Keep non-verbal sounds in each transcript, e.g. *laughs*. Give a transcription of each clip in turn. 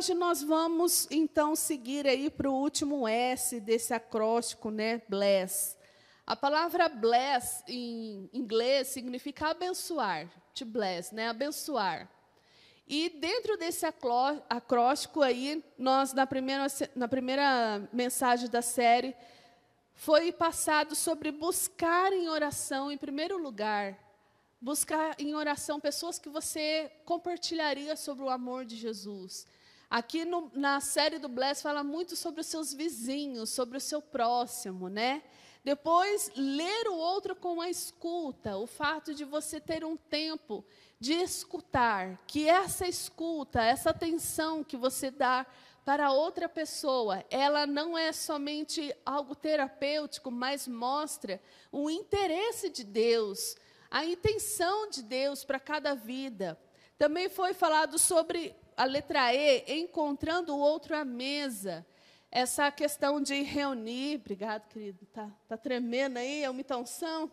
hoje nós vamos então seguir aí para o último S desse acróstico, né? Bless. A palavra bless em inglês significa abençoar, to bless, né? Abençoar. E dentro desse acróstico aí, nós na primeira, na primeira mensagem da série foi passado sobre buscar em oração em primeiro lugar, buscar em oração pessoas que você compartilharia sobre o amor de Jesus. Aqui no, na série do Bless fala muito sobre os seus vizinhos, sobre o seu próximo, né? Depois, ler o outro com a escuta, o fato de você ter um tempo de escutar, que essa escuta, essa atenção que você dá para outra pessoa, ela não é somente algo terapêutico, mas mostra o interesse de Deus, a intenção de Deus para cada vida. Também foi falado sobre a letra E, encontrando o outro à mesa essa questão de reunir, obrigado, querido, tá, tá tremendo aí, é uma intenção.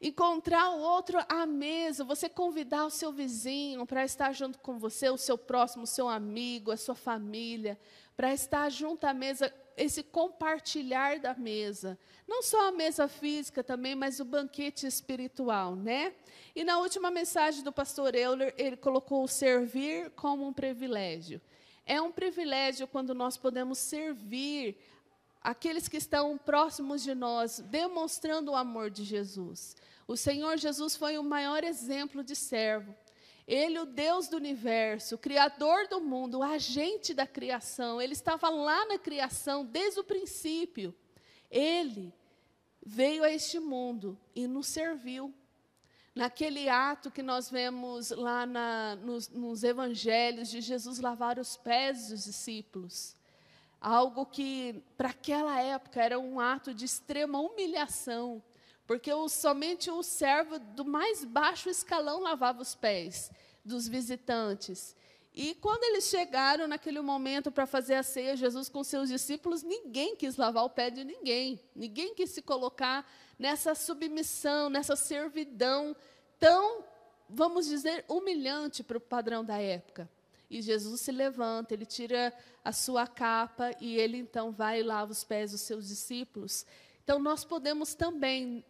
Encontrar o outro à mesa, você convidar o seu vizinho para estar junto com você, o seu próximo, o seu amigo, a sua família, para estar junto à mesa, esse compartilhar da mesa. Não só a mesa física também, mas o banquete espiritual, né? E na última mensagem do pastor Euler, ele colocou o servir como um privilégio. É um privilégio quando nós podemos servir aqueles que estão próximos de nós, demonstrando o amor de Jesus. O Senhor Jesus foi o maior exemplo de servo. Ele, o Deus do universo, o Criador do mundo, o agente da criação, ele estava lá na criação desde o princípio. Ele veio a este mundo e nos serviu naquele ato que nós vemos lá na, nos, nos evangelhos de Jesus lavar os pés dos discípulos. Algo que, para aquela época, era um ato de extrema humilhação, porque o, somente o servo do mais baixo escalão lavava os pés dos visitantes. E quando eles chegaram naquele momento para fazer a ceia, Jesus com seus discípulos, ninguém quis lavar o pé de ninguém. Ninguém quis se colocar nessa submissão, nessa servidão tão, vamos dizer, humilhante para o padrão da época. E Jesus se levanta, ele tira a sua capa e ele então vai e lava os pés dos seus discípulos. Então nós podemos também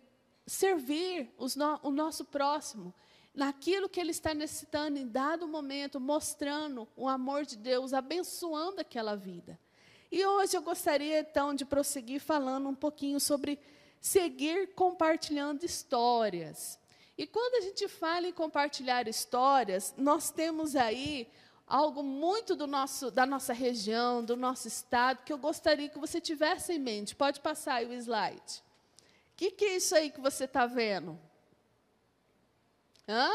servir no, o nosso próximo naquilo que ele está necessitando em dado momento, mostrando o amor de Deus, abençoando aquela vida. E hoje eu gostaria então de prosseguir falando um pouquinho sobre seguir compartilhando histórias. E quando a gente fala em compartilhar histórias, nós temos aí algo muito do nosso, da nossa região, do nosso estado, que eu gostaria que você tivesse em mente. Pode passar aí o slide. Que, que é isso aí que você está vendo? Hã?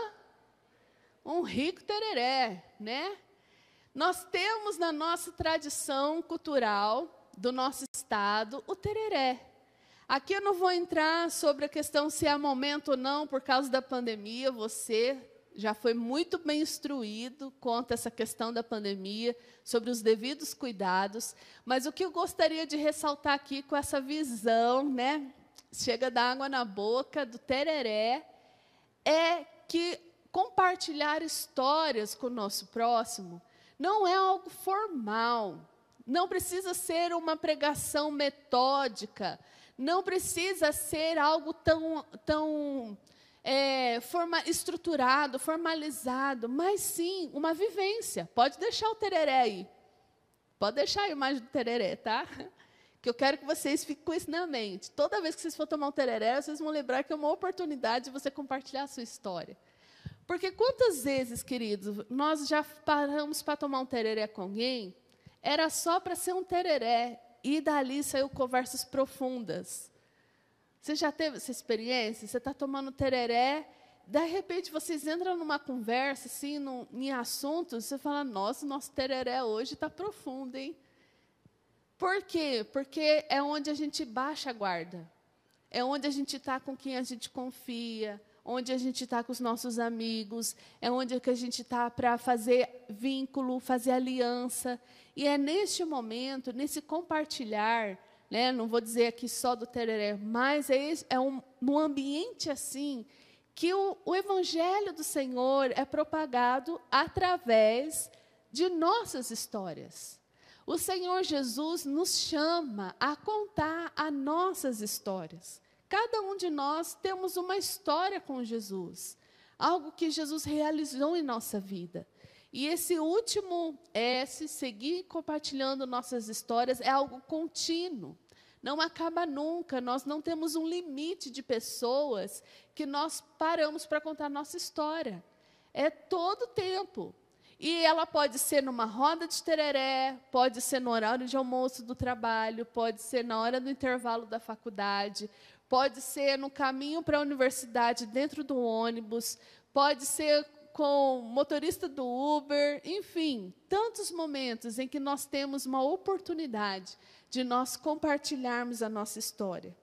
Um rico tereré, né? Nós temos na nossa tradição cultural do nosso estado o tereré. Aqui eu não vou entrar sobre a questão se é momento ou não por causa da pandemia. Você já foi muito bem instruído quanto a essa questão da pandemia, sobre os devidos cuidados. Mas o que eu gostaria de ressaltar aqui com essa visão, né? Chega da água na boca, do tereré, é que compartilhar histórias com o nosso próximo não é algo formal. Não precisa ser uma pregação metódica, não precisa ser algo tão, tão é, forma, estruturado, formalizado, mas sim uma vivência. Pode deixar o tereré aí. Pode deixar a imagem do tereré, tá? Que eu quero que vocês fiquem com isso na mente. Toda vez que vocês for tomar um tereré, vocês vão lembrar que é uma oportunidade de você compartilhar a sua história. Porque quantas vezes, queridos, nós já paramos para tomar um tereré com alguém, era só para ser um tereré, e dali saiu conversas profundas. Você já teve essa experiência? Você está tomando tereré, de repente vocês entram numa conversa, assim, num, em assuntos, você fala, nossa, nosso tereré hoje está profundo, hein? Por quê? Porque é onde a gente baixa a guarda. É onde a gente está com quem a gente confia, onde a gente está com os nossos amigos, é onde que a gente está para fazer vínculo, fazer aliança. E é neste momento, nesse compartilhar, né, não vou dizer aqui só do tereré, mas é, é um, num ambiente assim que o, o Evangelho do Senhor é propagado através de nossas histórias. O Senhor Jesus nos chama a contar as nossas histórias. Cada um de nós temos uma história com Jesus, algo que Jesus realizou em nossa vida. E esse último S, seguir compartilhando nossas histórias, é algo contínuo. Não acaba nunca, nós não temos um limite de pessoas que nós paramos para contar nossa história. É todo tempo. E ela pode ser numa roda de tereré, pode ser no horário de almoço do trabalho, pode ser na hora do intervalo da faculdade, pode ser no caminho para a universidade dentro do ônibus, pode ser com motorista do Uber, enfim, tantos momentos em que nós temos uma oportunidade de nós compartilharmos a nossa história.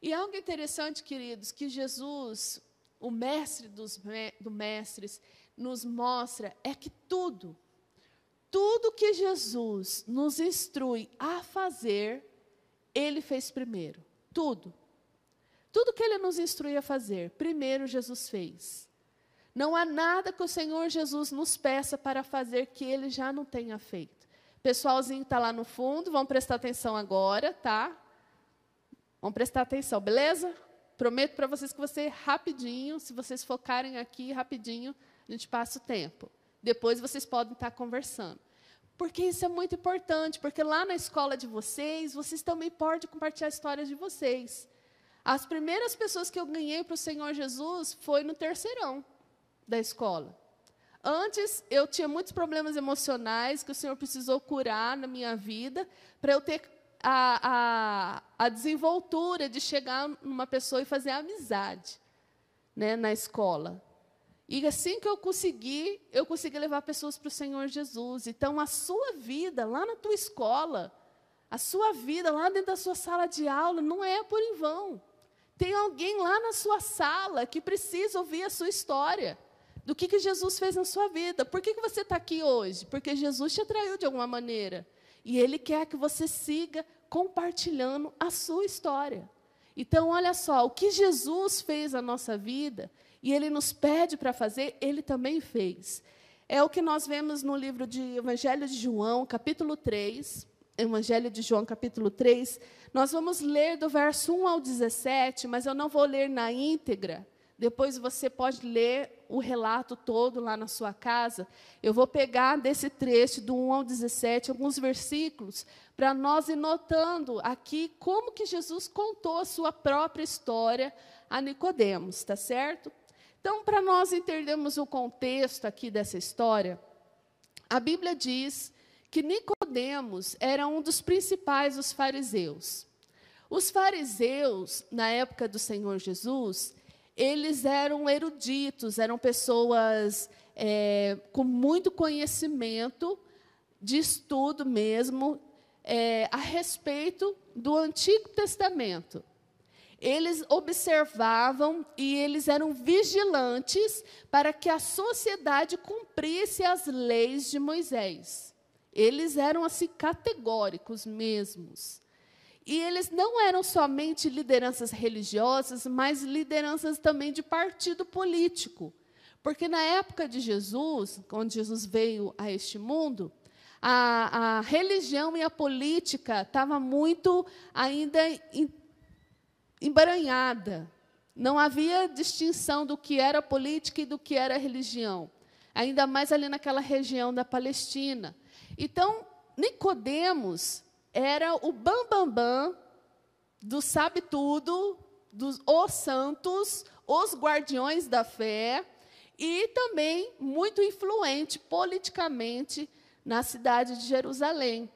E algo interessante, queridos, que Jesus, o mestre dos do mestres, nos mostra é que tudo, tudo que Jesus nos instrui a fazer, ele fez primeiro. Tudo. Tudo que ele nos instrui a fazer, primeiro Jesus fez. Não há nada que o Senhor Jesus nos peça para fazer que ele já não tenha feito. Pessoalzinho está lá no fundo, vão prestar atenção agora, tá? Vão prestar atenção, beleza? Prometo para vocês que você rapidinho, se vocês focarem aqui rapidinho, a gente passa o tempo. Depois vocês podem estar conversando. Porque isso é muito importante, porque lá na escola de vocês, vocês também podem compartilhar histórias de vocês. As primeiras pessoas que eu ganhei para o Senhor Jesus foi no terceirão da escola. Antes, eu tinha muitos problemas emocionais que o Senhor precisou curar na minha vida para eu ter a, a, a, desenvoltura de chegar numa pessoa e fazer amizade né, na escola. E assim que eu consegui, eu consegui levar pessoas para o Senhor Jesus. Então, a sua vida lá na tua escola, a sua vida lá dentro da sua sala de aula, não é por em vão. Tem alguém lá na sua sala que precisa ouvir a sua história. Do que, que Jesus fez na sua vida. Por que, que você está aqui hoje? Porque Jesus te atraiu de alguma maneira. E Ele quer que você siga compartilhando a sua história. Então, olha só, o que Jesus fez na nossa vida, e Ele nos pede para fazer, Ele também fez. É o que nós vemos no livro de Evangelho de João, capítulo 3. Evangelho de João, capítulo 3. Nós vamos ler do verso 1 ao 17, mas eu não vou ler na íntegra. Depois você pode ler o relato todo lá na sua casa. Eu vou pegar desse trecho, do 1 ao 17, alguns versículos, para nós ir notando aqui como que Jesus contou a sua própria história a Nicodemos, tá certo? Então, para nós entendermos o contexto aqui dessa história, a Bíblia diz que Nicodemos era um dos principais dos fariseus. Os fariseus, na época do Senhor Jesus, eles eram eruditos, eram pessoas é, com muito conhecimento, de estudo mesmo, é, a respeito do Antigo Testamento eles observavam e eles eram vigilantes para que a sociedade cumprisse as leis de Moisés. Eles eram assim categóricos mesmos. E eles não eram somente lideranças religiosas, mas lideranças também de partido político. Porque na época de Jesus, quando Jesus veio a este mundo, a, a religião e a política estavam muito ainda embaranhada. Não havia distinção do que era política e do que era religião. Ainda mais ali naquela região da Palestina. Então, Nicodemos era o bambambam bam, bam do sabe tudo, dos os santos, os guardiões da fé e também muito influente politicamente na cidade de Jerusalém.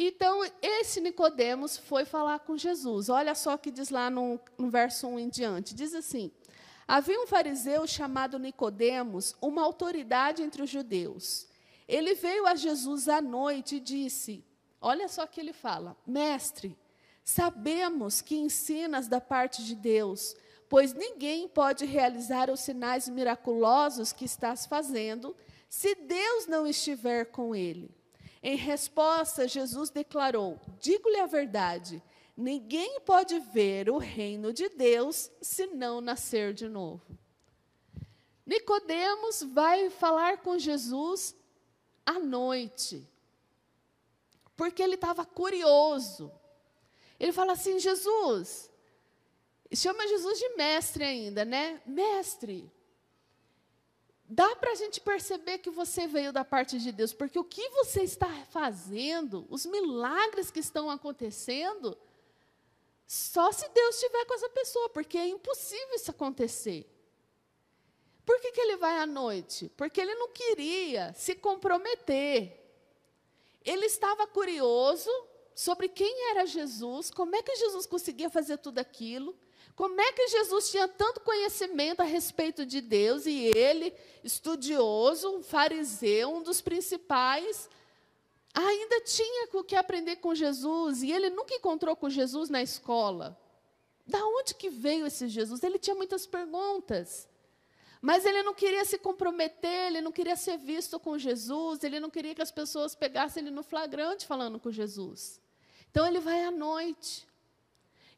Então, esse Nicodemos foi falar com Jesus. Olha só o que diz lá no, no verso 1 em diante. Diz assim: Havia um fariseu chamado Nicodemos, uma autoridade entre os judeus. Ele veio a Jesus à noite e disse: Olha só o que ele fala: Mestre, sabemos que ensinas da parte de Deus, pois ninguém pode realizar os sinais miraculosos que estás fazendo se Deus não estiver com ele. Em resposta, Jesus declarou: Digo-lhe a verdade, ninguém pode ver o reino de Deus se não nascer de novo. Nicodemos vai falar com Jesus à noite. Porque ele estava curioso. Ele fala assim: Jesus, chama Jesus de mestre ainda, né? Mestre, dá para a gente perceber que você veio da parte de Deus, porque o que você está fazendo, os milagres que estão acontecendo, só se Deus estiver com essa pessoa, porque é impossível isso acontecer. Por que, que ele vai à noite? Porque ele não queria se comprometer. Ele estava curioso sobre quem era Jesus, como é que Jesus conseguia fazer tudo aquilo, como é que Jesus tinha tanto conhecimento a respeito de Deus e ele, estudioso, um fariseu, um dos principais, ainda tinha o que aprender com Jesus e ele nunca encontrou com Jesus na escola. Da onde que veio esse Jesus? Ele tinha muitas perguntas. Mas ele não queria se comprometer, ele não queria ser visto com Jesus, ele não queria que as pessoas pegassem ele no flagrante falando com Jesus. Então ele vai à noite.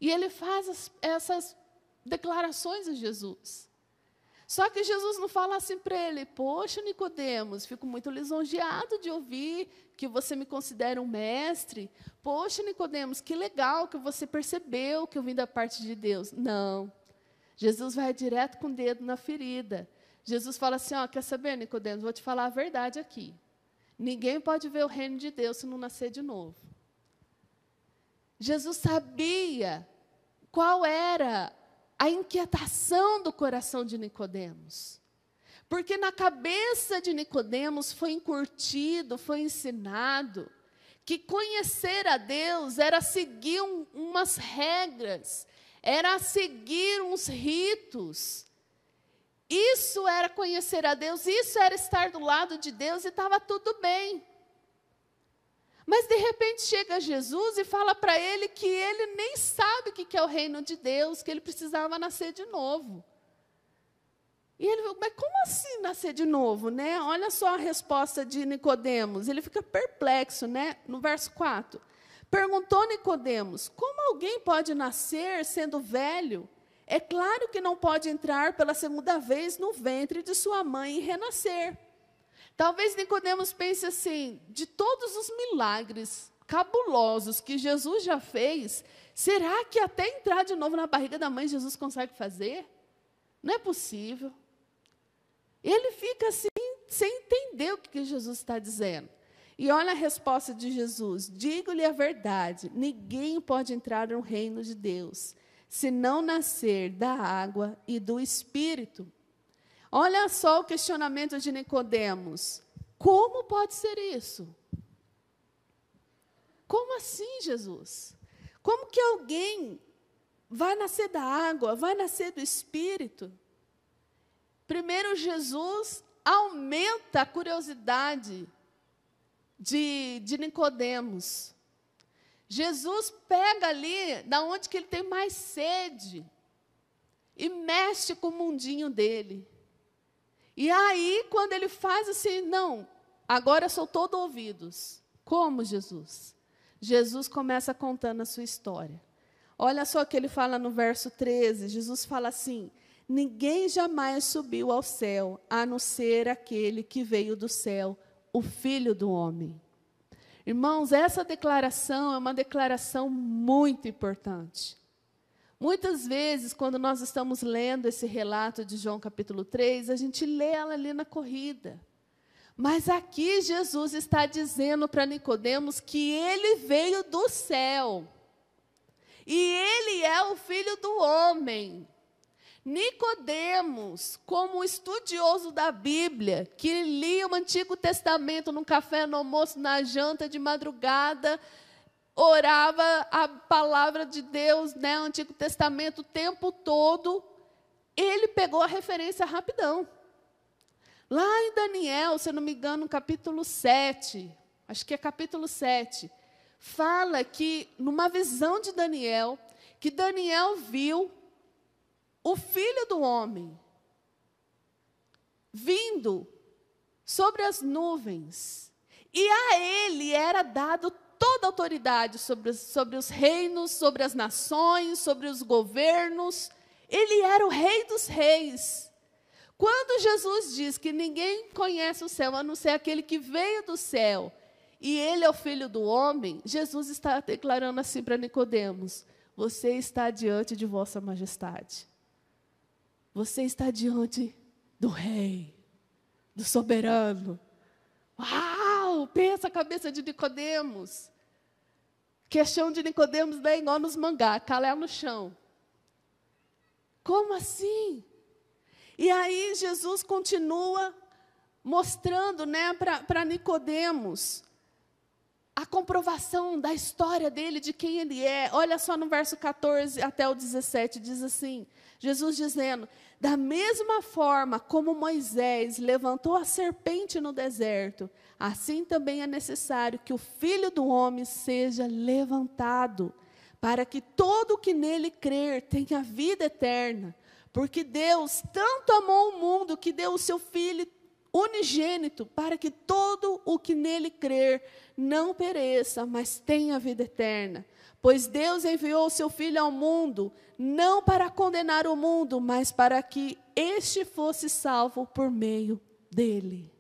E ele faz as, essas declarações a Jesus. Só que Jesus não fala assim para ele: Poxa, Nicodemos, fico muito lisonjeado de ouvir que você me considera um mestre. Poxa, Nicodemos, que legal que você percebeu que eu vim da parte de Deus. Não. Jesus vai direto com o dedo na ferida. Jesus fala assim: ó, quer saber, Nicodemos? Vou te falar a verdade aqui. Ninguém pode ver o reino de Deus se não nascer de novo. Jesus sabia qual era a inquietação do coração de Nicodemos. Porque na cabeça de Nicodemos foi incutido, foi ensinado que conhecer a Deus era seguir um, umas regras, era seguir uns ritos. Isso era conhecer a Deus, isso era estar do lado de Deus e estava tudo bem. Mas de repente chega Jesus e fala para ele que ele nem sabe o que é o reino de Deus, que ele precisava nascer de novo. E ele falou, mas como assim nascer de novo, né? Olha só a resposta de Nicodemos. Ele fica perplexo, né? No verso 4. Perguntou Nicodemos: Como alguém pode nascer sendo velho? É claro que não pode entrar pela segunda vez no ventre de sua mãe e renascer. Talvez Nicodemos pense assim: de todos os milagres cabulosos que Jesus já fez, será que até entrar de novo na barriga da mãe Jesus consegue fazer? Não é possível. Ele fica assim, sem entender o que Jesus está dizendo. E olha a resposta de Jesus: Digo-lhe a verdade, ninguém pode entrar no reino de Deus se não nascer da água e do espírito. Olha só o questionamento de Nicodemos. Como pode ser isso? Como assim, Jesus? Como que alguém vai nascer da água, vai nascer do espírito? Primeiro, Jesus aumenta a curiosidade de, de Nicodemos. Jesus pega ali da onde que ele tem mais sede e mexe com o mundinho dele. E aí, quando ele faz assim, não, agora sou todo ouvidos. Como Jesus? Jesus começa contando a sua história. Olha só o que ele fala no verso 13. Jesus fala assim: Ninguém jamais subiu ao céu, a não ser aquele que veio do céu, o Filho do Homem. Irmãos, essa declaração é uma declaração muito importante. Muitas vezes, quando nós estamos lendo esse relato de João capítulo 3, a gente lê ela ali na corrida. Mas aqui Jesus está dizendo para Nicodemos que ele veio do céu. E ele é o filho do homem. Nicodemos, como estudioso da Bíblia, que lia o Antigo Testamento no café, no almoço, na janta de madrugada, orava a palavra de Deus, né, Antigo Testamento o tempo todo, ele pegou a referência rapidão. Lá em Daniel, se eu não me engano, no capítulo 7, acho que é capítulo 7, fala que, numa visão de Daniel, que Daniel viu o filho do homem vindo sobre as nuvens, e a ele era dado toda autoridade sobre, sobre os reinos, sobre as nações, sobre os governos. Ele era o rei dos reis. Quando Jesus diz que ninguém conhece o céu a não ser aquele que veio do céu, e ele é o filho do homem, Jesus está declarando assim para Nicodemos: você está diante de vossa majestade. Você está diante do rei, do soberano. Uau! Pensa a cabeça de Nicodemos. Questão de Nicodemos é igual nos mangá, calé no chão. Como assim? E aí Jesus continua mostrando né, para Nicodemos a comprovação da história dele, de quem ele é. Olha só no verso 14 até o 17, diz assim: Jesus dizendo: Da mesma forma como Moisés levantou a serpente no deserto, assim também é necessário que o filho do homem seja levantado, para que todo o que nele crer tenha vida eterna. Porque Deus tanto amou o mundo que deu o seu Filho unigênito, para que todo o que nele crer não pereça, mas tenha vida eterna. Pois Deus enviou o seu Filho ao mundo, não para condenar o mundo, mas para que este fosse salvo por meio dele.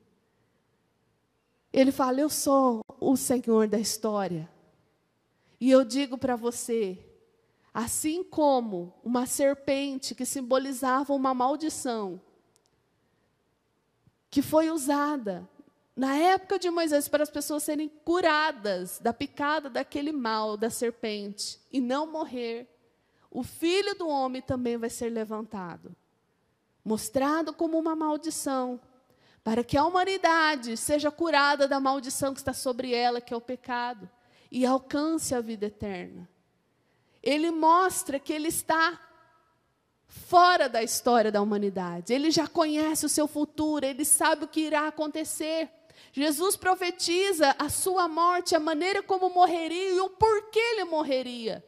Ele fala: Eu sou o Senhor da história. E eu digo para você, Assim como uma serpente que simbolizava uma maldição, que foi usada na época de Moisés para as pessoas serem curadas da picada daquele mal da serpente e não morrer, o filho do homem também vai ser levantado, mostrado como uma maldição, para que a humanidade seja curada da maldição que está sobre ela, que é o pecado, e alcance a vida eterna ele mostra que ele está fora da história da humanidade. Ele já conhece o seu futuro, ele sabe o que irá acontecer. Jesus profetiza a sua morte, a maneira como morreria e o porquê ele morreria.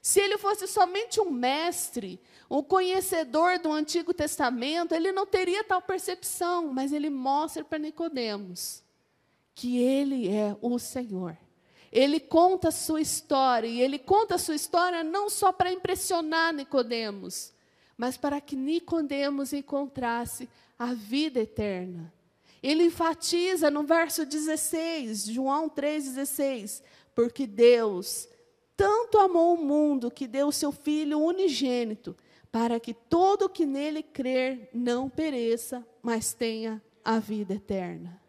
Se ele fosse somente um mestre, um conhecedor do Antigo Testamento, ele não teria tal percepção, mas ele mostra para Nicodemos que ele é o Senhor. Ele conta a sua história, e ele conta a sua história não só para impressionar Nicodemos, mas para que Nicodemos encontrasse a vida eterna. Ele enfatiza no verso 16, João 3,16, porque Deus tanto amou o mundo que deu o seu Filho unigênito, para que todo que nele crer não pereça, mas tenha a vida eterna.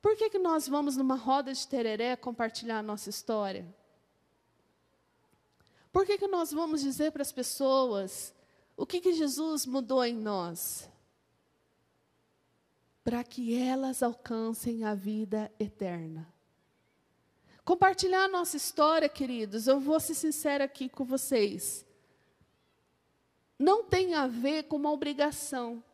Por que, que nós vamos numa roda de tereré compartilhar a nossa história? Por que, que nós vamos dizer para as pessoas o que, que Jesus mudou em nós? Para que elas alcancem a vida eterna. Compartilhar a nossa história, queridos, eu vou ser sincera aqui com vocês. Não tem a ver com uma obrigação.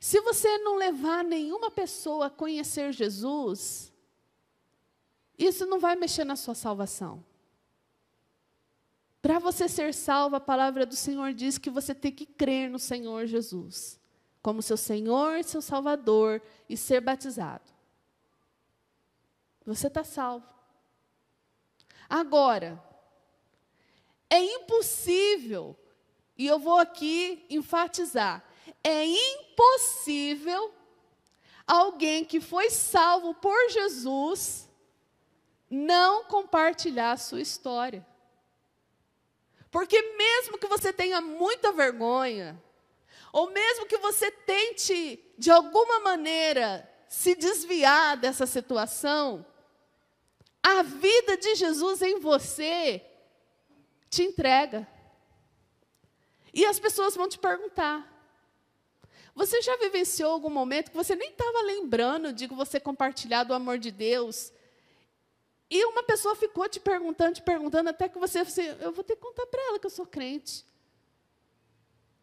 Se você não levar nenhuma pessoa a conhecer Jesus, isso não vai mexer na sua salvação. Para você ser salvo, a palavra do Senhor diz que você tem que crer no Senhor Jesus, como seu Senhor, seu Salvador, e ser batizado. Você está salvo. Agora, é impossível, e eu vou aqui enfatizar, é impossível alguém que foi salvo por Jesus não compartilhar a sua história. Porque mesmo que você tenha muita vergonha, ou mesmo que você tente, de alguma maneira, se desviar dessa situação, a vida de Jesus em você te entrega. E as pessoas vão te perguntar: você já vivenciou algum momento que você nem estava lembrando de você compartilhar do amor de Deus? E uma pessoa ficou te perguntando, te perguntando, até que você, você eu vou ter que contar para ela que eu sou crente.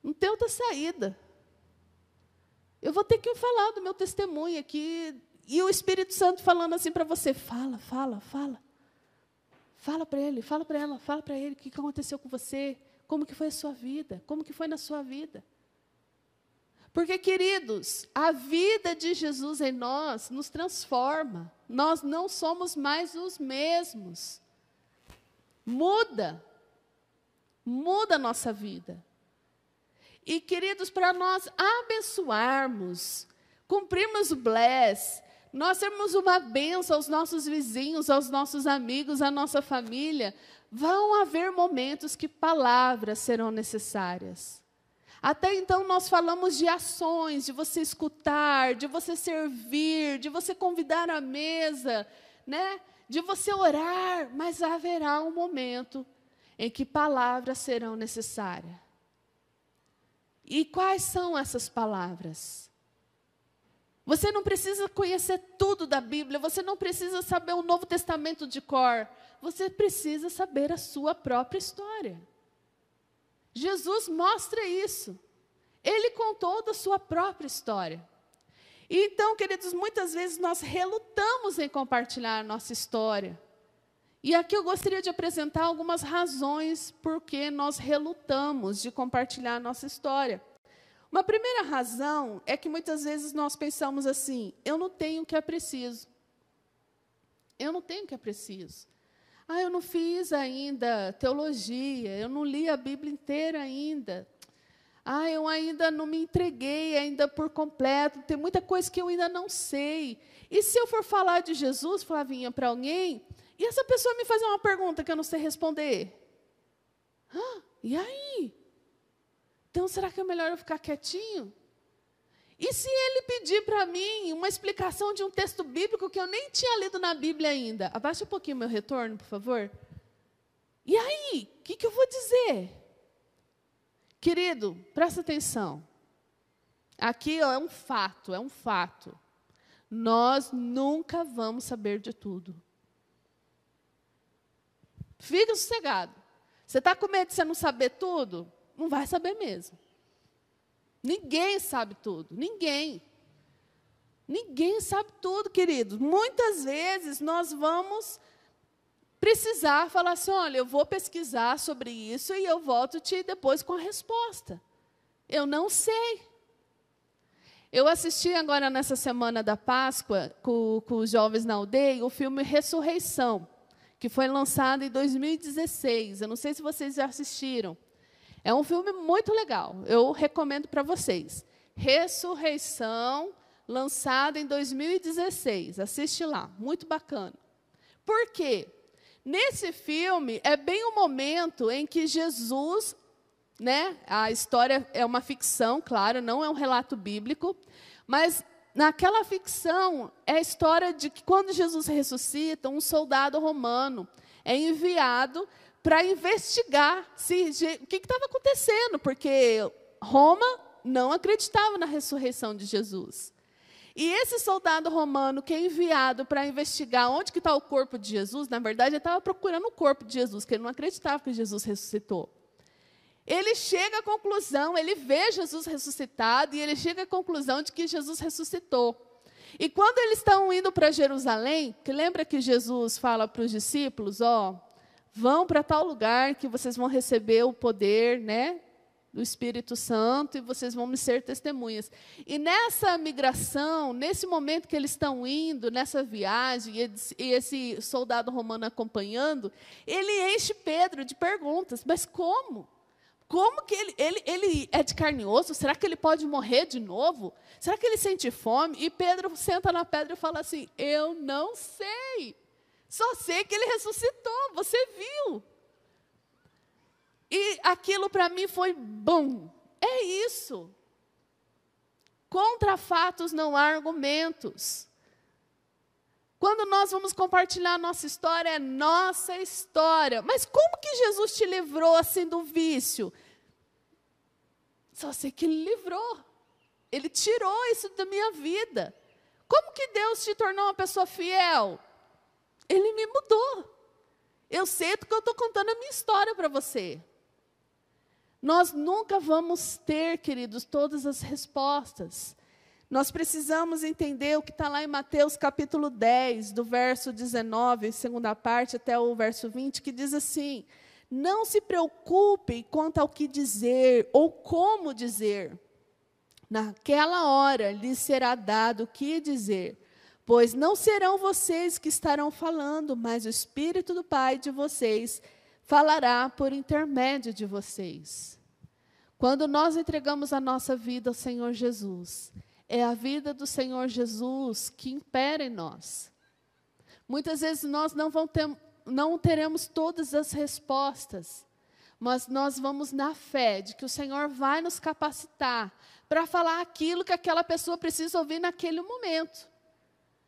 Não tem outra saída. Eu vou ter que falar do meu testemunho aqui. E o Espírito Santo falando assim para você: fala, fala, fala. Fala para ele, fala para ela, fala para ele o que aconteceu com você, como que foi a sua vida, como que foi na sua vida. Porque, queridos, a vida de Jesus em nós nos transforma. Nós não somos mais os mesmos. Muda. Muda a nossa vida. E, queridos, para nós abençoarmos, cumprirmos o bless, nós termos uma benção aos nossos vizinhos, aos nossos amigos, à nossa família, vão haver momentos que palavras serão necessárias. Até então nós falamos de ações, de você escutar, de você servir, de você convidar à mesa, né? De você orar, mas haverá um momento em que palavras serão necessárias. E quais são essas palavras? Você não precisa conhecer tudo da Bíblia, você não precisa saber o Novo Testamento de cor, você precisa saber a sua própria história. Jesus mostra isso. Ele contou da sua própria história. E então, queridos, muitas vezes nós relutamos em compartilhar a nossa história. E aqui eu gostaria de apresentar algumas razões por que nós relutamos de compartilhar a nossa história. Uma primeira razão é que muitas vezes nós pensamos assim: eu não tenho o que é preciso. Eu não tenho o que é preciso. Ah, eu não fiz ainda teologia, eu não li a Bíblia inteira ainda. Ah, eu ainda não me entreguei ainda por completo, tem muita coisa que eu ainda não sei. E se eu for falar de Jesus, Flavinha, para alguém, e essa pessoa me fazer uma pergunta que eu não sei responder? E aí? Então, será que é melhor eu ficar quietinho? E se ele pedir para mim uma explicação de um texto bíblico que eu nem tinha lido na Bíblia ainda? Abaixa um pouquinho meu retorno, por favor. E aí? O que, que eu vou dizer? Querido, presta atenção. Aqui ó, é um fato, é um fato. Nós nunca vamos saber de tudo. Fica sossegado. Você está com medo de você não saber tudo? Não vai saber mesmo. Ninguém sabe tudo, ninguém. Ninguém sabe tudo, querido. Muitas vezes nós vamos precisar falar assim: olha, eu vou pesquisar sobre isso e eu volto-te depois com a resposta. Eu não sei. Eu assisti agora nessa semana da Páscoa, com, com os jovens na aldeia, o filme Ressurreição, que foi lançado em 2016. Eu não sei se vocês já assistiram. É um filme muito legal, eu recomendo para vocês. Ressurreição, lançado em 2016. Assiste lá, muito bacana. Por quê? Nesse filme é bem o momento em que Jesus, né, a história é uma ficção, claro, não é um relato bíblico, mas naquela ficção é a história de que quando Jesus ressuscita, um soldado romano é enviado para investigar se, o que estava acontecendo, porque Roma não acreditava na ressurreição de Jesus. E esse soldado romano que é enviado para investigar onde que está o corpo de Jesus, na verdade, ele estava procurando o corpo de Jesus, que ele não acreditava que Jesus ressuscitou. Ele chega à conclusão, ele vê Jesus ressuscitado e ele chega à conclusão de que Jesus ressuscitou. E quando eles estão indo para Jerusalém, que lembra que Jesus fala para os discípulos, ó, vão para tal lugar que vocês vão receber o poder, né, do Espírito Santo e vocês vão me ser testemunhas. E nessa migração, nesse momento que eles estão indo, nessa viagem, e esse soldado romano acompanhando, ele enche Pedro de perguntas: mas como? Como que ele, ele, ele é de carne e osso? Será que ele pode morrer de novo? Será que ele sente fome? E Pedro senta na pedra e fala assim: Eu não sei. Só sei que ele ressuscitou, você viu. E aquilo para mim foi bom. É isso. Contra fatos não há argumentos. Quando nós vamos compartilhar a nossa história, é nossa história. Mas como que Jesus te livrou assim do vício? Só sei que ele livrou. Ele tirou isso da minha vida. Como que Deus te tornou uma pessoa fiel? Ele me mudou. Eu sei que eu estou contando a minha história para você. Nós nunca vamos ter, queridos, todas as respostas. Nós precisamos entender o que está lá em Mateus capítulo 10, do verso 19, segunda parte, até o verso 20, que diz assim: Não se preocupem quanto ao que dizer ou como dizer. Naquela hora lhes será dado o que dizer Pois não serão vocês que estarão falando, mas o Espírito do Pai de vocês falará por intermédio de vocês. Quando nós entregamos a nossa vida ao Senhor Jesus, é a vida do Senhor Jesus que impera em nós. Muitas vezes nós não, ter, não teremos todas as respostas, mas nós vamos na fé de que o Senhor vai nos capacitar para falar aquilo que aquela pessoa precisa ouvir naquele momento.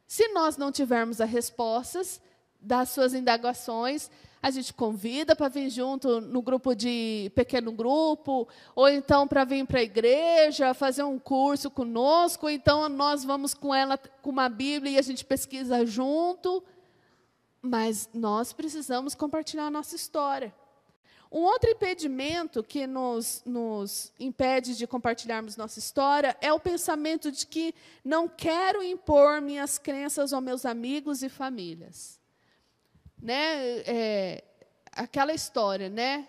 Se nós não tivermos as respostas das suas indagações, a gente convida para vir junto no grupo de pequeno grupo, ou então para vir para a igreja, fazer um curso conosco, ou então nós vamos com ela com uma Bíblia e a gente pesquisa junto. Mas nós precisamos compartilhar a nossa história. Um outro impedimento que nos, nos, impede de compartilharmos nossa história é o pensamento de que não quero impor minhas crenças aos meus amigos e famílias. Né? É, aquela história, né?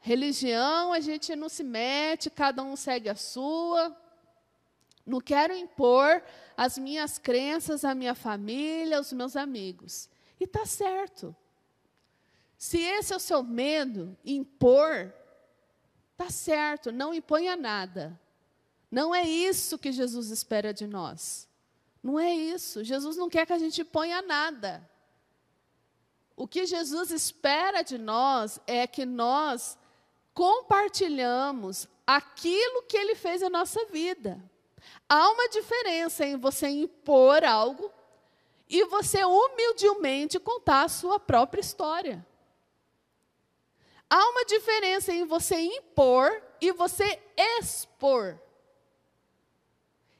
Religião, a gente não se mete, cada um segue a sua. Não quero impor as minhas crenças à minha família, aos meus amigos. E está certo. Se esse é o seu medo, impor, tá certo, não imponha nada. Não é isso que Jesus espera de nós. Não é isso. Jesus não quer que a gente ponha nada. O que Jesus espera de nós é que nós compartilhamos aquilo que ele fez na nossa vida. Há uma diferença em você impor algo e você humildemente contar a sua própria história. Há uma diferença em você impor e você expor.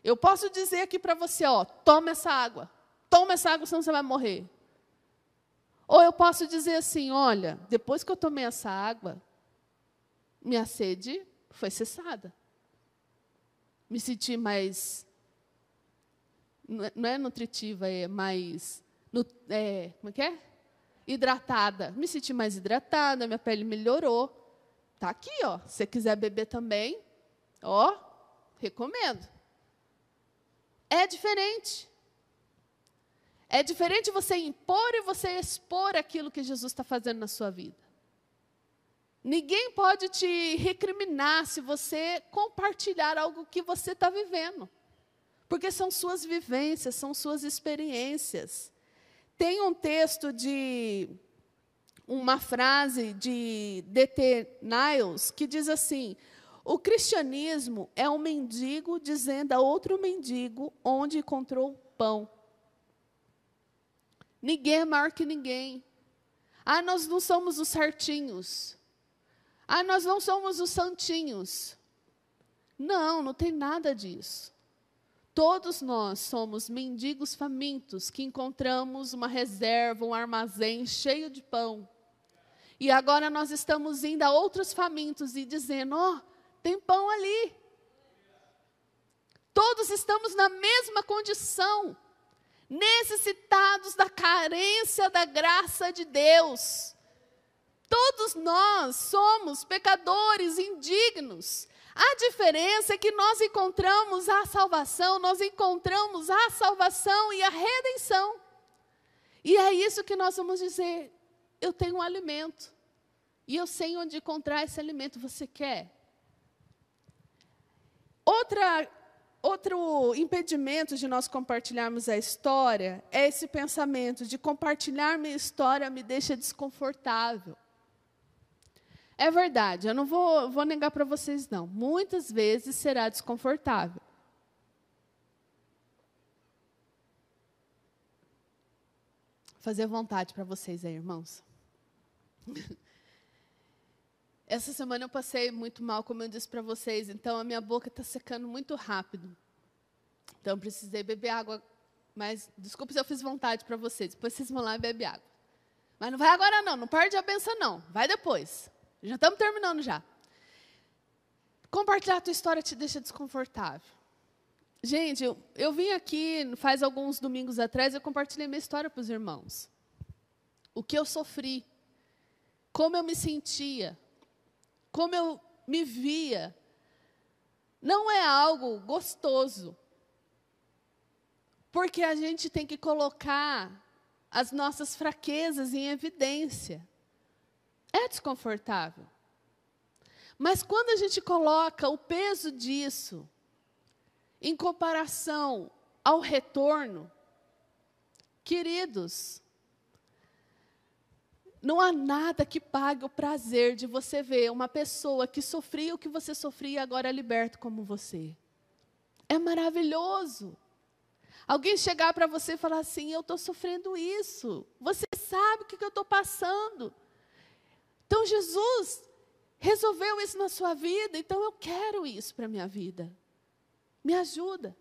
Eu posso dizer aqui para você, ó, toma essa água. Toma essa água, senão você vai morrer. Ou eu posso dizer assim, olha, depois que eu tomei essa água, minha sede foi cessada. Me senti mais não é nutritiva, é mais é, como é que é? hidratada. Me senti mais hidratada, minha pele melhorou. Tá aqui, ó. Se você quiser beber também, ó, recomendo. É diferente. É diferente você impor e você expor aquilo que Jesus está fazendo na sua vida. Ninguém pode te recriminar se você compartilhar algo que você está vivendo. Porque são suas vivências, são suas experiências. Tem um texto de uma frase de D.T. Niles que diz assim: o cristianismo é um mendigo dizendo a outro mendigo onde encontrou pão. Ninguém é maior que ninguém. Ah, nós não somos os certinhos. Ah, nós não somos os santinhos. Não, não tem nada disso. Todos nós somos mendigos famintos que encontramos uma reserva, um armazém cheio de pão. E agora nós estamos indo a outros famintos e dizendo: ó, oh, tem pão ali. Todos estamos na mesma condição, necessitados da carência da graça de Deus. Todos nós somos pecadores indignos, a diferença é que nós encontramos a salvação, nós encontramos a salvação e a redenção. E é isso que nós vamos dizer: eu tenho um alimento. E eu sei onde encontrar esse alimento. Você quer? Outra, outro impedimento de nós compartilharmos a história é esse pensamento de compartilhar minha história me deixa desconfortável. É verdade, eu não vou, vou negar para vocês, não. Muitas vezes será desconfortável. Fazer vontade para vocês aí, irmãos. *laughs* Essa semana eu passei muito mal, como eu disse para vocês, então a minha boca está secando muito rápido. Então eu precisei beber água, mas desculpe se eu fiz vontade para vocês. Depois vocês vão lá e bebem água. Mas não vai agora não, não perde a benção não. Vai depois. Já estamos terminando já. Compartilhar a tua história te deixa desconfortável. Gente, eu, eu vim aqui faz alguns domingos atrás, eu compartilhei minha história para os irmãos. O que eu sofri, como eu me sentia, como eu me via. Não é algo gostoso. Porque a gente tem que colocar as nossas fraquezas em evidência. É desconfortável. Mas quando a gente coloca o peso disso em comparação ao retorno, queridos, não há nada que pague o prazer de você ver uma pessoa que sofria o que você sofria e agora é liberto como você. É maravilhoso. Alguém chegar para você e falar assim: Eu estou sofrendo isso. Você sabe o que, que eu estou passando. Então, Jesus resolveu isso na sua vida, então eu quero isso para a minha vida. Me ajuda.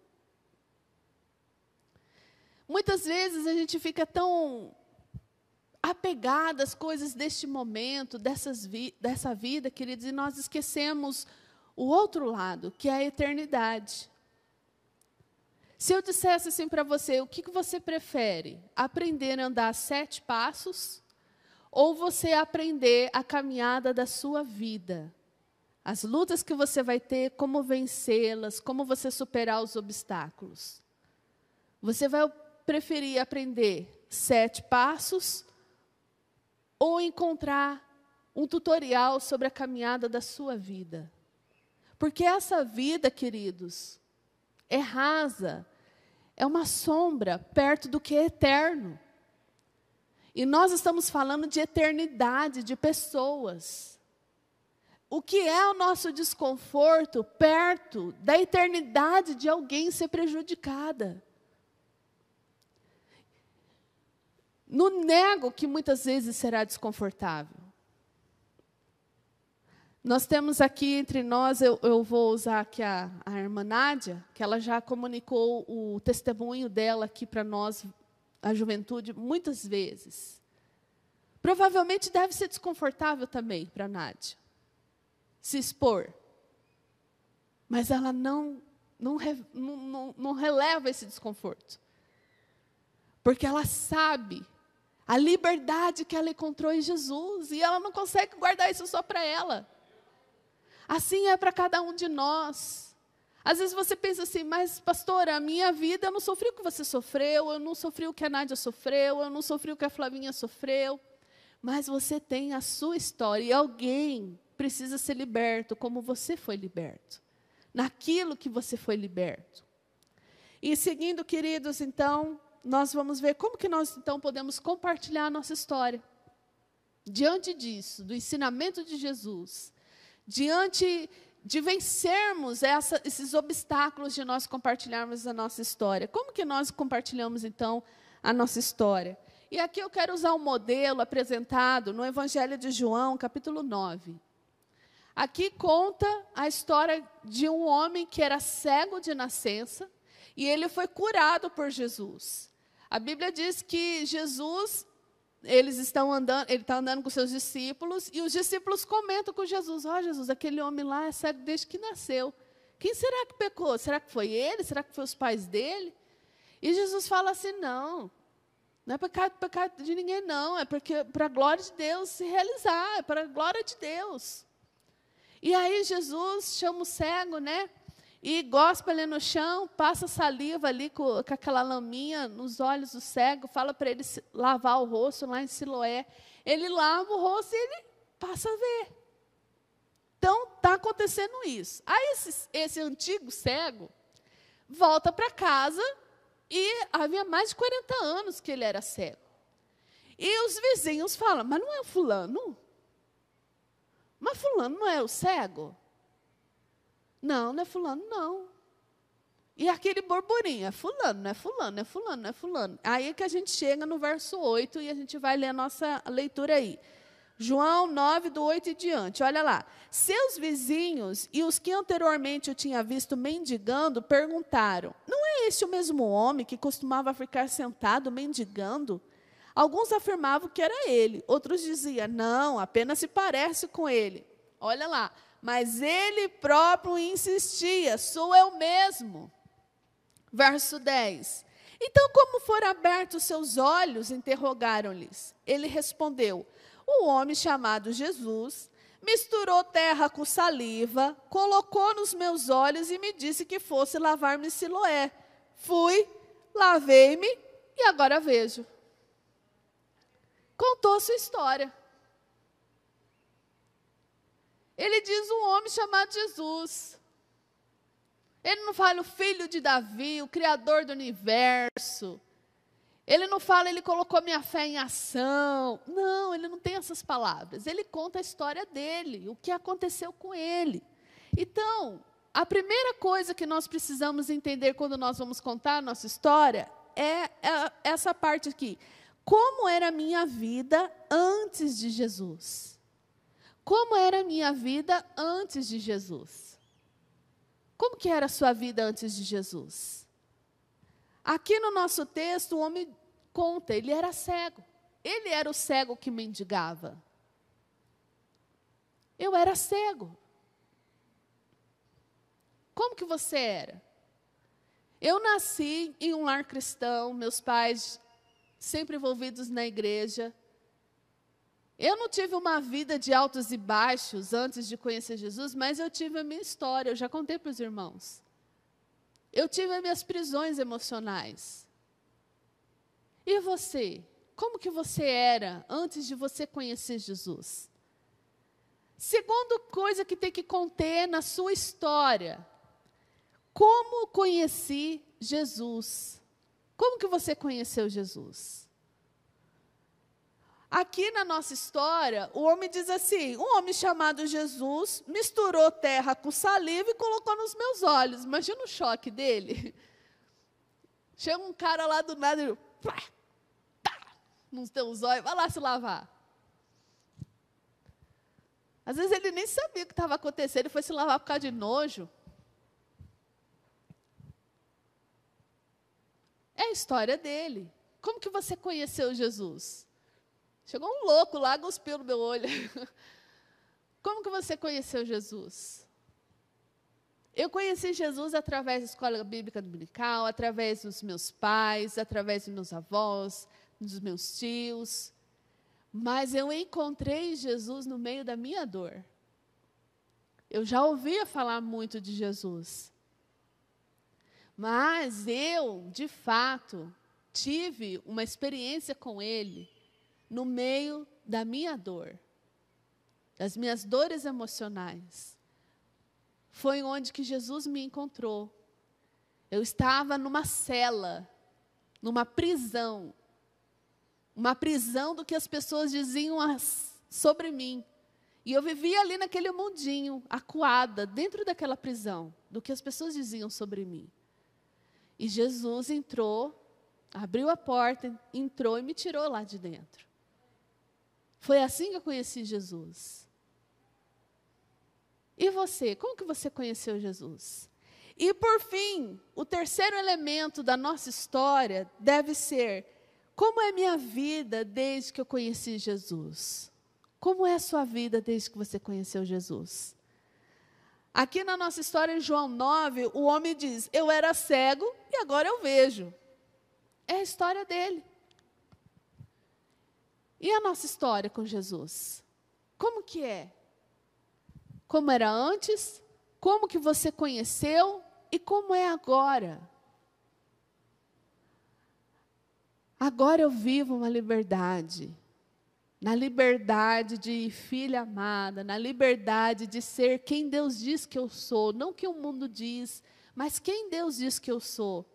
Muitas vezes a gente fica tão apegado às coisas deste momento, vi dessa vida, queridos, e nós esquecemos o outro lado, que é a eternidade. Se eu dissesse assim para você, o que, que você prefere? Aprender a andar sete passos ou você aprender a caminhada da sua vida? As lutas que você vai ter, como vencê-las, como você superar os obstáculos. Você vai preferir aprender sete passos ou encontrar um tutorial sobre a caminhada da sua vida? Porque essa vida, queridos, é rasa, é uma sombra perto do que é eterno. E nós estamos falando de eternidade, de pessoas. O que é o nosso desconforto perto da eternidade de alguém ser prejudicada? No nego que muitas vezes será desconfortável. Nós temos aqui entre nós, eu, eu vou usar aqui a, a irmã Nádia, que ela já comunicou o testemunho dela aqui para nós, a juventude, muitas vezes. Provavelmente deve ser desconfortável também para a Nádia se expor. Mas ela não, não, não, não, não releva esse desconforto. Porque ela sabe a liberdade que ela encontrou em Jesus e ela não consegue guardar isso só para ela. Assim é para cada um de nós. Às vezes você pensa assim, mas pastora, a minha vida eu não sofri o que você sofreu, eu não sofri o que a Nádia sofreu, eu não sofri o que a Flavinha sofreu. Mas você tem a sua história e alguém precisa ser liberto como você foi liberto. Naquilo que você foi liberto. E seguindo, queridos, então, nós vamos ver como que nós então podemos compartilhar a nossa história. Diante disso, do ensinamento de Jesus, diante de vencermos essa, esses obstáculos de nós compartilharmos a nossa história. Como que nós compartilhamos então a nossa história? E aqui eu quero usar um modelo apresentado no Evangelho de João, capítulo 9. Aqui conta a história de um homem que era cego de nascença e ele foi curado por Jesus. A Bíblia diz que Jesus eles estão andando, ele está andando com seus discípulos, e os discípulos comentam com Jesus: Ó oh, Jesus, aquele homem lá é cego desde que nasceu. Quem será que pecou? Será que foi ele? Será que foi os pais dele? E Jesus fala assim: não, não é pecado, pecado de ninguém, não. É porque para a glória de Deus se realizar, é para a glória de Deus. E aí Jesus chama o cego, né? E gospa ali no chão, passa saliva ali com, com aquela laminha nos olhos do cego, fala para ele lavar o rosto lá em Siloé. Ele lava o rosto e ele passa a ver. Então, está acontecendo isso. Aí, esse, esse antigo cego volta para casa e havia mais de 40 anos que ele era cego. E os vizinhos falam, mas não é o fulano? Mas fulano não é o cego? Não, não é fulano, não. E aquele burburinho, é fulano, não é fulano, não é fulano, não é fulano. Aí é que a gente chega no verso 8 e a gente vai ler a nossa leitura aí. João 9, do 8 e diante, olha lá. Seus vizinhos e os que anteriormente o tinha visto mendigando perguntaram: Não é este o mesmo homem que costumava ficar sentado mendigando? Alguns afirmavam que era ele, outros diziam: Não, apenas se parece com ele. Olha lá. Mas ele próprio insistia: sou eu mesmo. Verso 10. Então, como foram abertos seus olhos? interrogaram-lhes. Ele respondeu: O homem chamado Jesus misturou terra com saliva, colocou nos meus olhos e me disse que fosse lavar-me Siloé. Fui, lavei-me e agora vejo. Contou sua história. Ele diz um homem chamado Jesus. Ele não fala o filho de Davi, o criador do universo. Ele não fala, ele colocou minha fé em ação. Não, ele não tem essas palavras. Ele conta a história dele, o que aconteceu com ele. Então, a primeira coisa que nós precisamos entender quando nós vamos contar a nossa história é, é essa parte aqui. Como era a minha vida antes de Jesus? Como era a minha vida antes de Jesus? Como que era a sua vida antes de Jesus? Aqui no nosso texto, o homem conta, ele era cego. Ele era o cego que mendigava. Eu era cego. Como que você era? Eu nasci em um lar cristão, meus pais sempre envolvidos na igreja. Eu não tive uma vida de altos e baixos antes de conhecer Jesus, mas eu tive a minha história, eu já contei para os irmãos. Eu tive as minhas prisões emocionais. E você? Como que você era antes de você conhecer Jesus? Segunda coisa que tem que conter na sua história. Como conheci Jesus? Como que você conheceu Jesus? Aqui na nossa história, o homem diz assim: um homem chamado Jesus misturou terra com saliva e colocou nos meus olhos. Imagina o choque dele. *laughs* Chega um cara lá do nada e pá, tá, nos teus olhos, vai lá se lavar. Às vezes ele nem sabia o que estava acontecendo, ele foi se lavar por causa de nojo. É a história dele. Como que você conheceu Jesus? Chegou um louco lá, cuspiu no meu olho. *laughs* Como que você conheceu Jesus? Eu conheci Jesus através da escola bíblica dominical, através dos meus pais, através dos meus avós, dos meus tios. Mas eu encontrei Jesus no meio da minha dor. Eu já ouvia falar muito de Jesus. Mas eu, de fato, tive uma experiência com Ele no meio da minha dor, das minhas dores emocionais. Foi onde que Jesus me encontrou. Eu estava numa cela, numa prisão, uma prisão do que as pessoas diziam sobre mim. E eu vivia ali naquele mundinho, acuada, dentro daquela prisão, do que as pessoas diziam sobre mim. E Jesus entrou, abriu a porta, entrou e me tirou lá de dentro. Foi assim que eu conheci Jesus. E você, como que você conheceu Jesus? E por fim, o terceiro elemento da nossa história deve ser como é minha vida desde que eu conheci Jesus? Como é a sua vida desde que você conheceu Jesus? Aqui na nossa história, em João 9, o homem diz: Eu era cego e agora eu vejo. É a história dele. E a nossa história com Jesus? Como que é? Como era antes? Como que você conheceu e como é agora? Agora eu vivo uma liberdade. Na liberdade de filha amada, na liberdade de ser quem Deus diz que eu sou, não que o mundo diz, mas quem Deus diz que eu sou.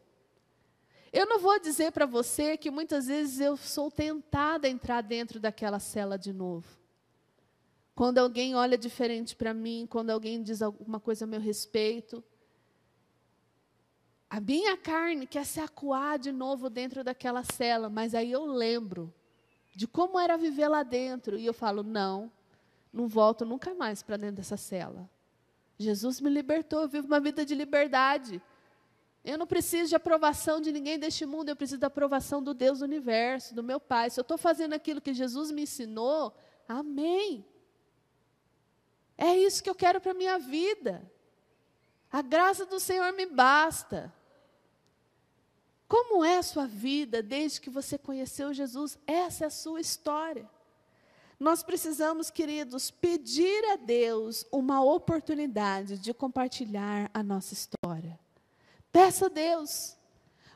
Eu não vou dizer para você que muitas vezes eu sou tentada a entrar dentro daquela cela de novo. Quando alguém olha diferente para mim, quando alguém diz alguma coisa a meu respeito, a minha carne quer se acuar de novo dentro daquela cela, mas aí eu lembro de como era viver lá dentro e eu falo: não, não volto nunca mais para dentro dessa cela. Jesus me libertou, eu vivo uma vida de liberdade. Eu não preciso de aprovação de ninguém deste mundo, eu preciso da aprovação do Deus do universo, do meu Pai. Se eu estou fazendo aquilo que Jesus me ensinou, amém. É isso que eu quero para a minha vida. A graça do Senhor me basta. Como é a sua vida desde que você conheceu Jesus? Essa é a sua história. Nós precisamos, queridos, pedir a Deus uma oportunidade de compartilhar a nossa história. Peça a Deus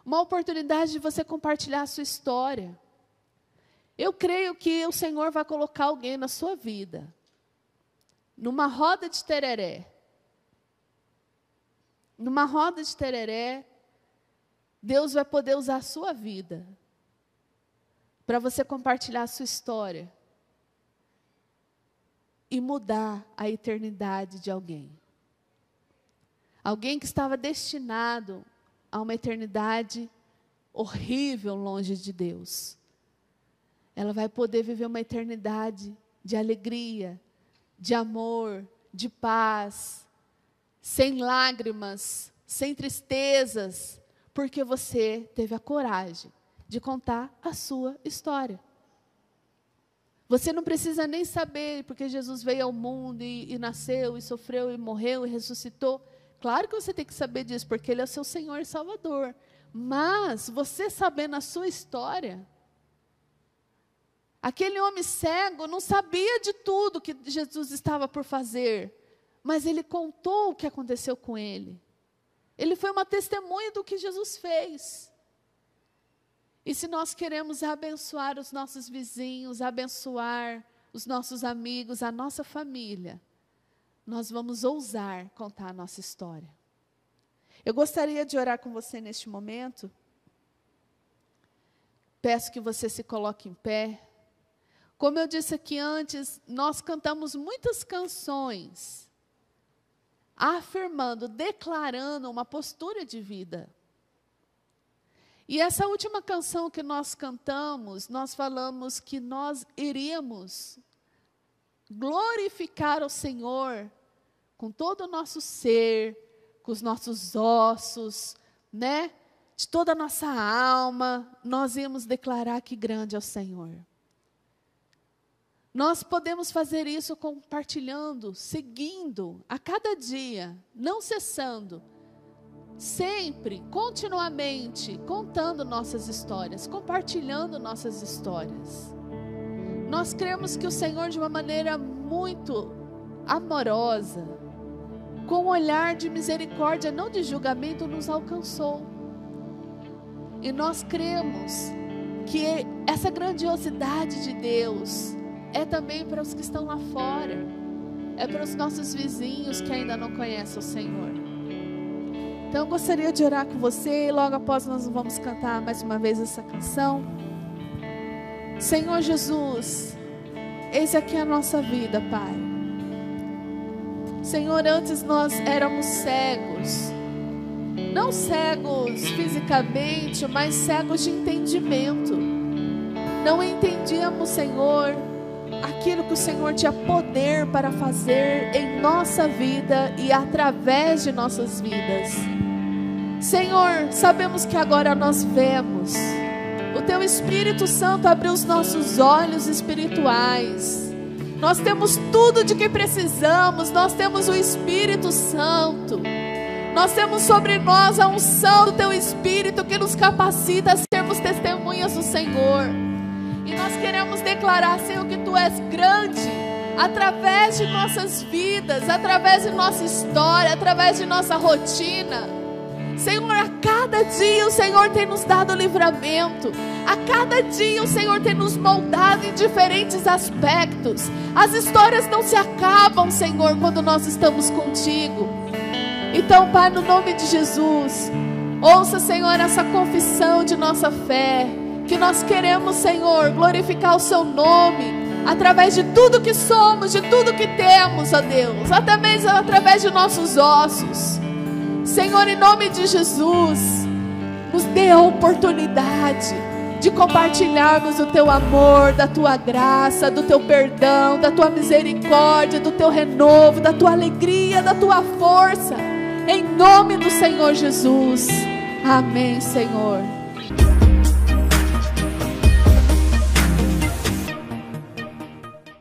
uma oportunidade de você compartilhar a sua história. Eu creio que o Senhor vai colocar alguém na sua vida numa roda de tereré. Numa roda de tereré, Deus vai poder usar a sua vida para você compartilhar a sua história e mudar a eternidade de alguém. Alguém que estava destinado a uma eternidade horrível longe de Deus. Ela vai poder viver uma eternidade de alegria, de amor, de paz, sem lágrimas, sem tristezas, porque você teve a coragem de contar a sua história. Você não precisa nem saber, porque Jesus veio ao mundo e, e, nasceu, e sofreu, e morreu, e ressuscitou. Claro que você tem que saber disso, porque Ele é o seu Senhor e Salvador. Mas, você sabendo a sua história, aquele homem cego não sabia de tudo que Jesus estava por fazer, mas ele contou o que aconteceu com ele. Ele foi uma testemunha do que Jesus fez. E se nós queremos abençoar os nossos vizinhos, abençoar os nossos amigos, a nossa família, nós vamos ousar contar a nossa história. Eu gostaria de orar com você neste momento. Peço que você se coloque em pé. Como eu disse aqui antes, nós cantamos muitas canções afirmando, declarando uma postura de vida. E essa última canção que nós cantamos, nós falamos que nós iríamos glorificar o Senhor com todo o nosso ser, com os nossos ossos, né? De toda a nossa alma, nós íamos declarar que grande é o Senhor. Nós podemos fazer isso compartilhando, seguindo a cada dia, não cessando sempre, continuamente, contando nossas histórias, compartilhando nossas histórias. Nós cremos que o Senhor, de uma maneira muito amorosa, com um olhar de misericórdia, não de julgamento, nos alcançou. E nós cremos que essa grandiosidade de Deus é também para os que estão lá fora, é para os nossos vizinhos que ainda não conhecem o Senhor. Então eu gostaria de orar com você e logo após nós vamos cantar mais uma vez essa canção. Senhor Jesus, eis aqui a nossa vida, Pai. Senhor, antes nós éramos cegos, não cegos fisicamente, mas cegos de entendimento. Não entendíamos, Senhor, aquilo que o Senhor tinha poder para fazer em nossa vida e através de nossas vidas. Senhor, sabemos que agora nós vemos. O Teu Espírito Santo abriu os nossos olhos espirituais. Nós temos tudo de que precisamos, nós temos o Espírito Santo. Nós temos sobre nós a unção do Teu Espírito que nos capacita a sermos testemunhas do Senhor. E nós queremos declarar, Senhor, que Tu és grande através de nossas vidas, através de nossa história, através de nossa rotina. Senhor, a cada dia o Senhor tem nos dado livramento. A cada dia o Senhor tem nos moldado em diferentes aspectos. As histórias não se acabam, Senhor, quando nós estamos contigo. Então, Pai, no nome de Jesus, ouça, Senhor, essa confissão de nossa fé que nós queremos, Senhor, glorificar o Seu nome através de tudo que somos, de tudo que temos, ó Deus, até mesmo através de nossos ossos. Senhor, em nome de Jesus, nos dê a oportunidade de compartilharmos o teu amor, da tua graça, do teu perdão, da tua misericórdia, do teu renovo, da tua alegria, da tua força. Em nome do Senhor Jesus. Amém, Senhor.